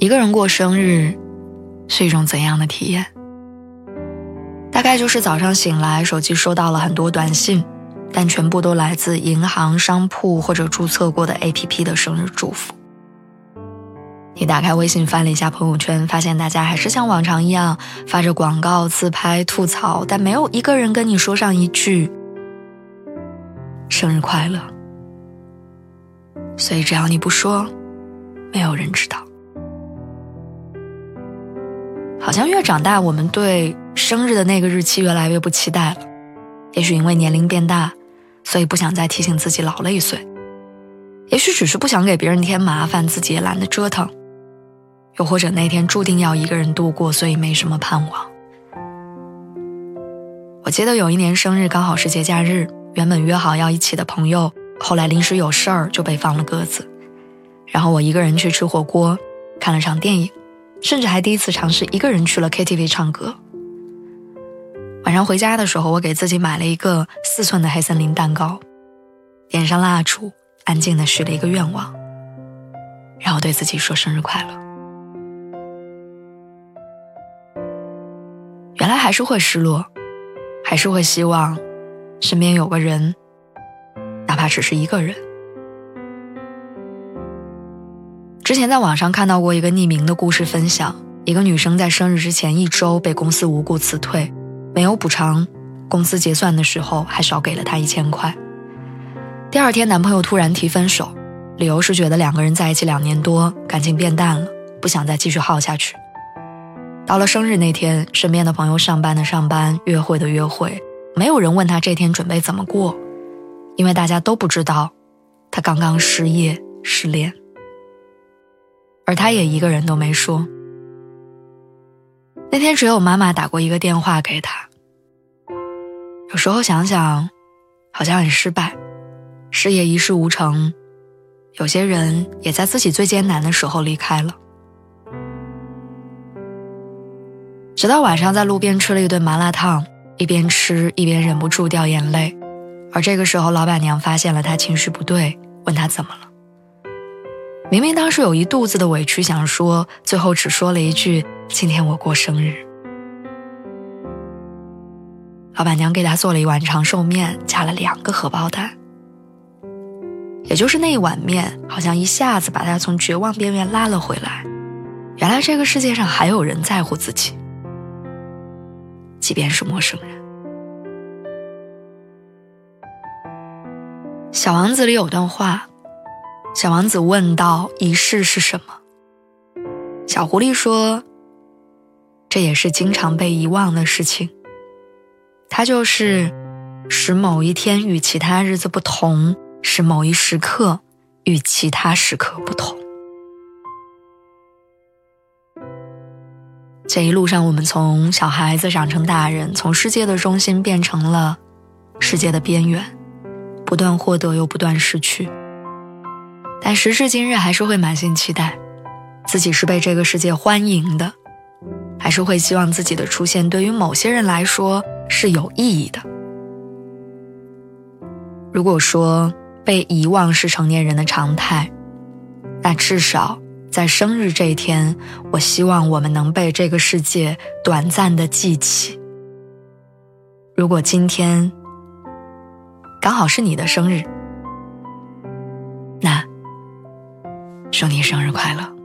一个人过生日是一种怎样的体验？大概就是早上醒来，手机收到了很多短信，但全部都来自银行、商铺或者注册过的 APP 的生日祝福。你打开微信翻了一下朋友圈，发现大家还是像往常一样发着广告、自拍、吐槽，但没有一个人跟你说上一句“生日快乐”。所以只要你不说，没有人知道。好像越长大，我们对生日的那个日期越来越不期待了。也许因为年龄变大，所以不想再提醒自己老了一岁；也许只是不想给别人添麻烦，自己也懒得折腾；又或者那天注定要一个人度过，所以没什么盼望。我记得有一年生日刚好是节假日，原本约好要一起的朋友，后来临时有事儿就被放了鸽子。然后我一个人去吃火锅，看了场电影。甚至还第一次尝试一个人去了 KTV 唱歌。晚上回家的时候，我给自己买了一个四寸的黑森林蛋糕，点上蜡烛，安静的许了一个愿望，然后对自己说生日快乐。原来还是会失落，还是会希望身边有个人，哪怕只是一个人。之前在网上看到过一个匿名的故事分享，一个女生在生日之前一周被公司无故辞退，没有补偿，公司结算的时候还少给了她一千块。第二天男朋友突然提分手，理由是觉得两个人在一起两年多，感情变淡了，不想再继续耗下去。到了生日那天，身边的朋友上班的上班，约会的约会，没有人问他这天准备怎么过，因为大家都不知道，他刚刚失业失恋。而他也一个人都没说。那天只有妈妈打过一个电话给他。有时候想想，好像很失败，事业一事无成，有些人也在自己最艰难的时候离开了。直到晚上在路边吃了一顿麻辣烫，一边吃一边忍不住掉眼泪，而这个时候老板娘发现了他情绪不对，问他怎么了。明明当时有一肚子的委屈想说，最后只说了一句：“今天我过生日。”老板娘给他做了一碗长寿面，加了两个荷包蛋。也就是那一碗面，好像一下子把他从绝望边缘拉了回来。原来这个世界上还有人在乎自己，即便是陌生人。小王子里有段话。小王子问道：“仪式是什么？”小狐狸说：“这也是经常被遗忘的事情。它就是使某一天与其他日子不同，使某一时刻与其他时刻不同。这一路上，我们从小孩子长成大人，从世界的中心变成了世界的边缘，不断获得又不断失去。”但时至今日，还是会满心期待，自己是被这个世界欢迎的，还是会希望自己的出现对于某些人来说是有意义的。如果说被遗忘是成年人的常态，那至少在生日这一天，我希望我们能被这个世界短暂的记起。如果今天刚好是你的生日。那祝你生日快乐！